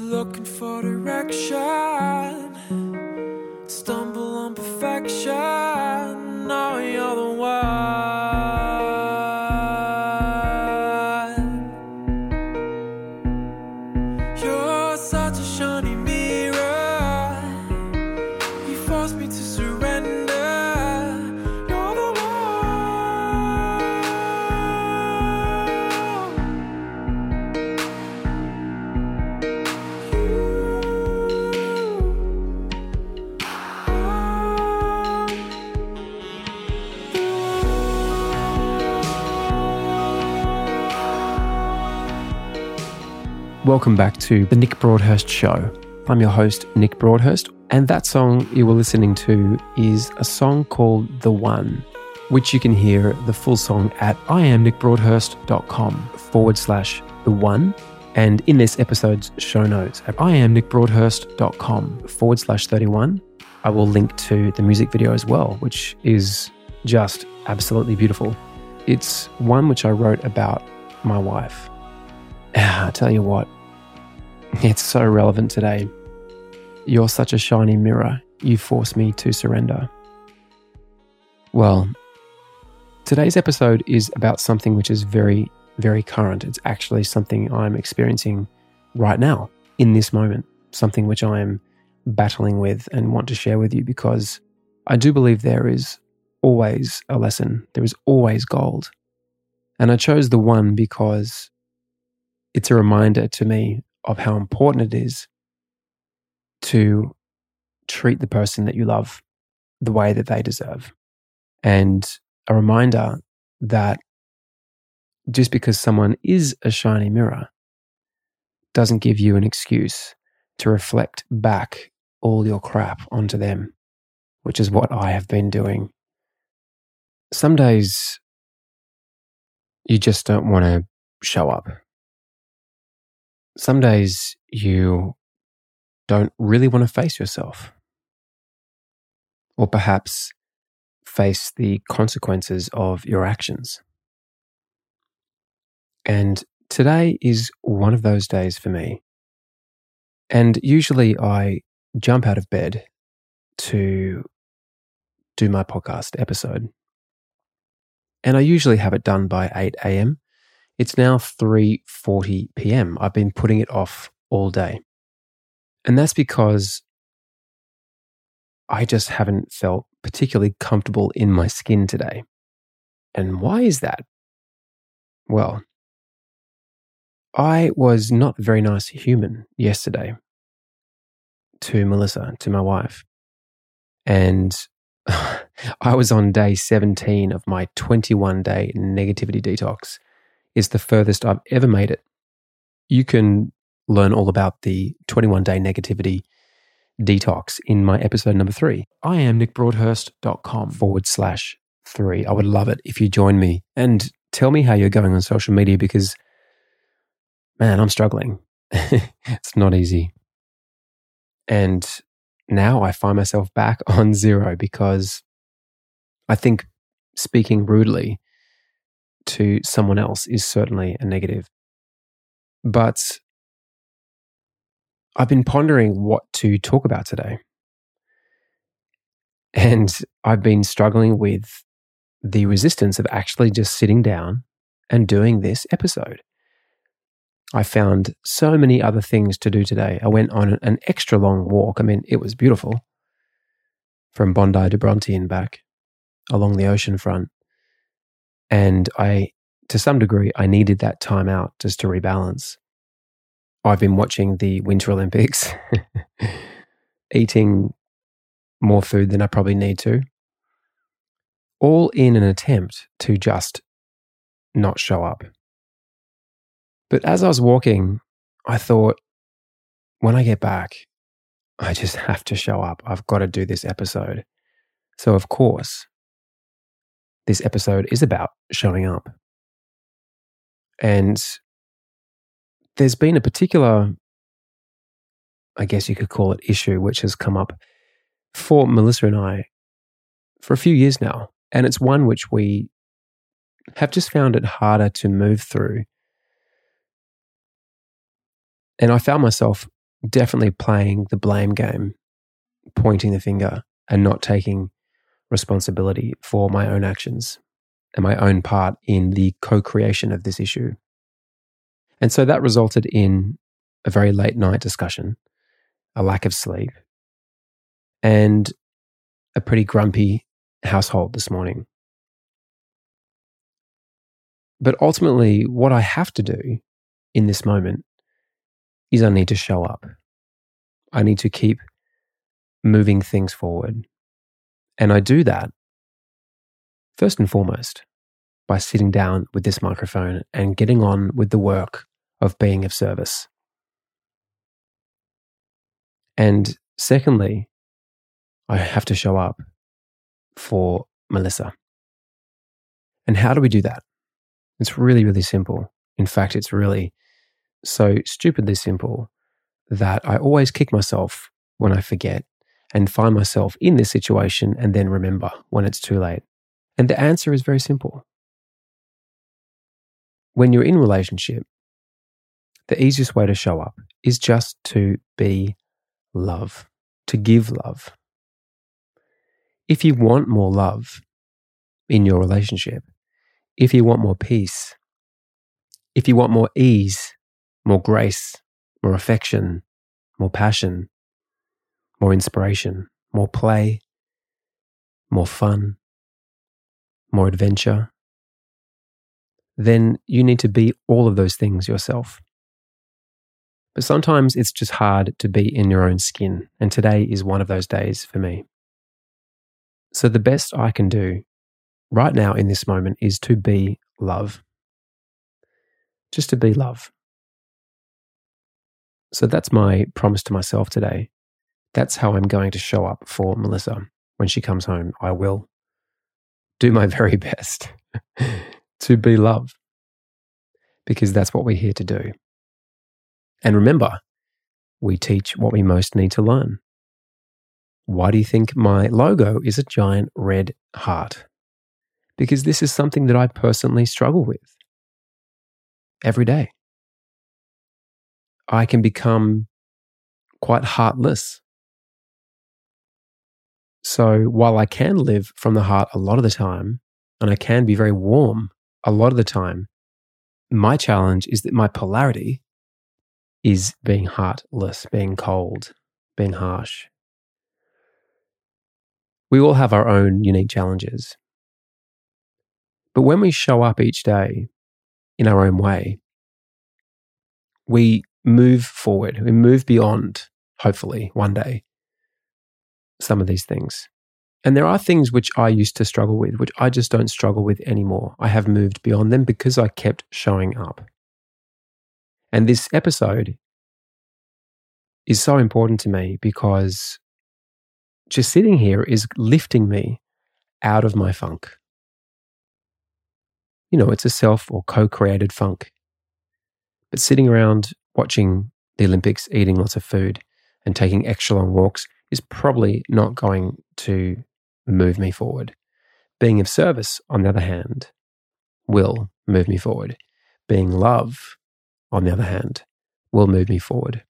Looking for direction, stumble on perfection. Now you're the Welcome back to the Nick Broadhurst Show. I'm your host, Nick Broadhurst, and that song you were listening to is a song called The One, which you can hear the full song at iamnickbroadhurst.com forward slash The One. And in this episode's show notes at iamnickbroadhurst.com forward slash 31, I will link to the music video as well, which is just absolutely beautiful. It's one which I wrote about my wife. I tell you what, it's so relevant today. You're such a shiny mirror. You force me to surrender. Well, today's episode is about something which is very, very current. It's actually something I'm experiencing right now, in this moment, something which I'm battling with and want to share with you because I do believe there is always a lesson, there is always gold. And I chose the one because it's a reminder to me of how important it is to treat the person that you love the way that they deserve. And a reminder that just because someone is a shiny mirror doesn't give you an excuse to reflect back all your crap onto them, which is what I have been doing. Some days you just don't want to show up some days you don't really want to face yourself. Or perhaps face the consequences of your actions. And today is one of those days for me. And usually I jump out of bed to do my podcast episode. And I usually have it done by 8 a.m. It's now 3:40 p.m. I've been putting it off all day. And that's because I just haven't felt particularly comfortable in my skin today. And why is that? Well, I was not a very nice human yesterday to Melissa, to my wife. And I was on day 17 of my 21 day negativity detox is the furthest I've ever made it. You can learn all about the 21 day negativity detox in my episode number three. I am nickbroadhurst.com forward slash three. I would love it if you join me and tell me how you're going on social media because, man, I'm struggling. it's not easy. And now I find myself back on zero because I think speaking rudely, to someone else is certainly a negative. But I've been pondering what to talk about today. And I've been struggling with the resistance of actually just sitting down and doing this episode. I found so many other things to do today. I went on an extra long walk. I mean, it was beautiful from Bondi to Bronte and back along the ocean front. And I, to some degree, I needed that time out just to rebalance. I've been watching the Winter Olympics, eating more food than I probably need to, all in an attempt to just not show up. But as I was walking, I thought, when I get back, I just have to show up. I've got to do this episode. So, of course, this episode is about showing up. And there's been a particular, I guess you could call it, issue which has come up for Melissa and I for a few years now. And it's one which we have just found it harder to move through. And I found myself definitely playing the blame game, pointing the finger, and not taking responsibility for my own actions and my own part in the co creation of this issue. And so that resulted in a very late night discussion, a lack of sleep, and a pretty grumpy household this morning. But ultimately, what I have to do in this moment is I need to show up. I need to keep moving things forward. And I do that first and foremost by sitting down with this microphone and getting on with the work of being of service. And secondly, I have to show up for Melissa. And how do we do that? It's really, really simple. In fact, it's really so stupidly simple that I always kick myself when I forget and find myself in this situation and then remember when it's too late. And the answer is very simple. When you're in relationship, the easiest way to show up is just to be love, to give love. If you want more love in your relationship, if you want more peace, if you want more ease, more grace, more affection, more passion, more inspiration, more play, more fun, more adventure, then you need to be all of those things yourself. But sometimes it's just hard to be in your own skin, and today is one of those days for me. So, the best I can do right now in this moment is to be love. Just to be love. So, that's my promise to myself today. That's how I'm going to show up for Melissa when she comes home. I will do my very best to be love because that's what we're here to do. And remember, we teach what we most need to learn. Why do you think my logo is a giant red heart? Because this is something that I personally struggle with every day. I can become quite heartless. So while I can live from the heart a lot of the time, and I can be very warm a lot of the time, my challenge is that my polarity is being heartless, being cold, being harsh. We all have our own unique challenges. But when we show up each day in our own way, we move forward, we move beyond, hopefully, one day, some of these things. And there are things which I used to struggle with, which I just don't struggle with anymore. I have moved beyond them because I kept showing up. And this episode is so important to me because just sitting here is lifting me out of my funk. You know, it's a self or co created funk. But sitting around watching the Olympics, eating lots of food, and taking extra long walks is probably not going to move me forward. Being of service, on the other hand, will move me forward. Being love, on the other hand, will move me forward.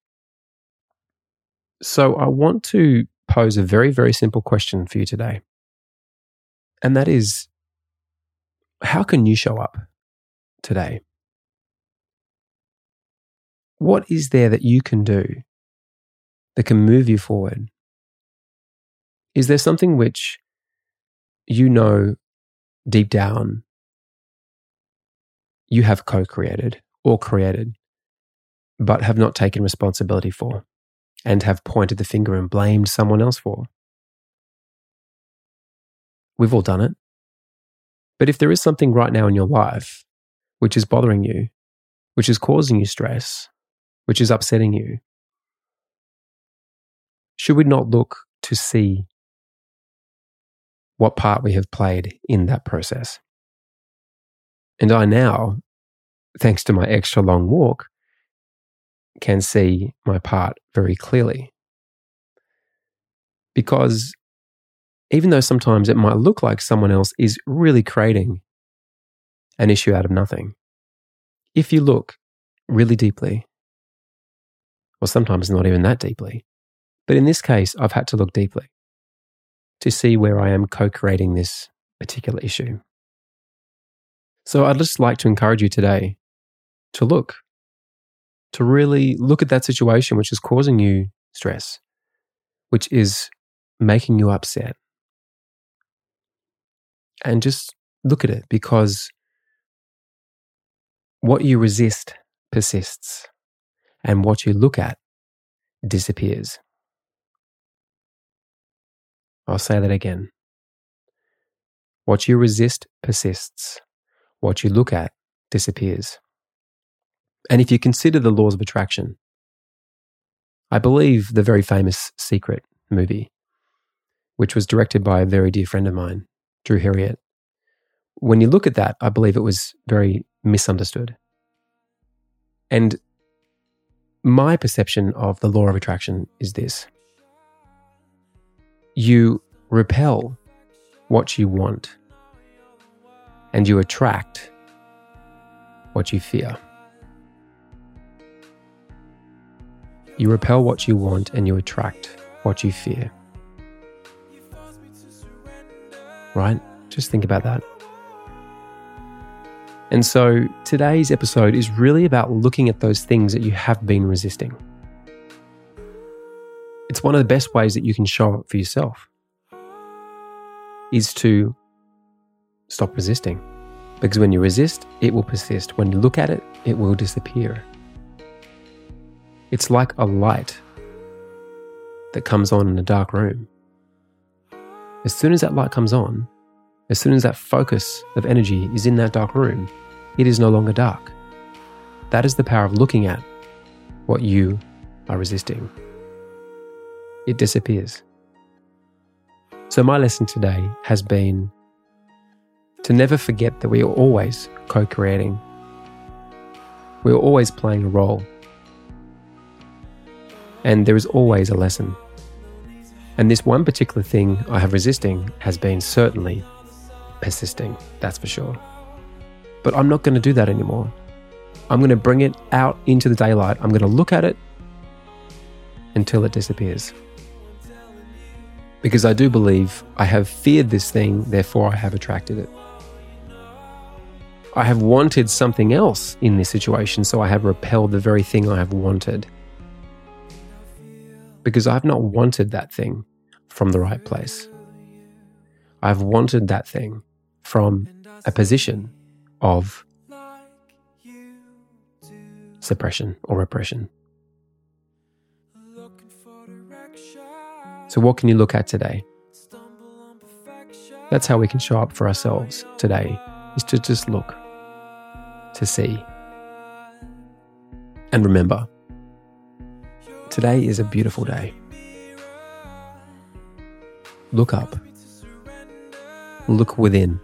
So I want to pose a very, very simple question for you today. And that is how can you show up today? What is there that you can do that can move you forward? Is there something which you know deep down you have co created or created, but have not taken responsibility for and have pointed the finger and blamed someone else for? We've all done it. But if there is something right now in your life which is bothering you, which is causing you stress, which is upsetting you, should we not look to see what part we have played in that process. And I now, thanks to my extra long walk, can see my part very clearly. Because even though sometimes it might look like someone else is really creating an issue out of nothing, if you look really deeply, or sometimes not even that deeply. But in this case, I've had to look deeply to see where I am co creating this particular issue. So I'd just like to encourage you today to look, to really look at that situation which is causing you stress, which is making you upset. And just look at it because what you resist persists, and what you look at disappears. I'll say that again. What you resist persists. What you look at disappears. And if you consider the laws of attraction, I believe the very famous Secret movie, which was directed by a very dear friend of mine, Drew Heriot. When you look at that, I believe it was very misunderstood. And my perception of the law of attraction is this you repel what you want, and you attract what you fear. You repel what you want, and you attract what you fear. Right? Just think about that. And so today's episode is really about looking at those things that you have been resisting. One of the best ways that you can show up for yourself is to stop resisting. Because when you resist, it will persist. When you look at it, it will disappear. It's like a light that comes on in a dark room. As soon as that light comes on, as soon as that focus of energy is in that dark room, it is no longer dark. That is the power of looking at what you are resisting. It disappears. So, my lesson today has been to never forget that we are always co creating, we are always playing a role, and there is always a lesson. And this one particular thing I have resisting has been certainly persisting, that's for sure. But I'm not going to do that anymore. I'm going to bring it out into the daylight. I'm going to look at it until it disappears. Because I do believe I have feared this thing, therefore I have attracted it. I have wanted something else in this situation, so I have repelled the very thing I have wanted. Because I've not wanted that thing from the right place. I've wanted that thing from a position of suppression or repression. So, what can you look at today? That's how we can show up for ourselves today, is to just look, to see. And remember, today is a beautiful day. Look up, look within.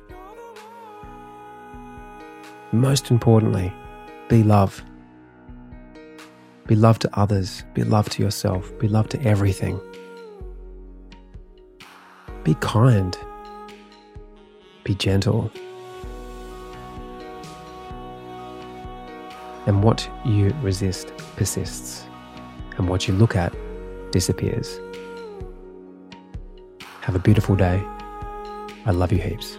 Most importantly, be love. Be love to others, be love to yourself, be love to everything. Be kind, be gentle. And what you resist persists, and what you look at disappears. Have a beautiful day. I love you heaps.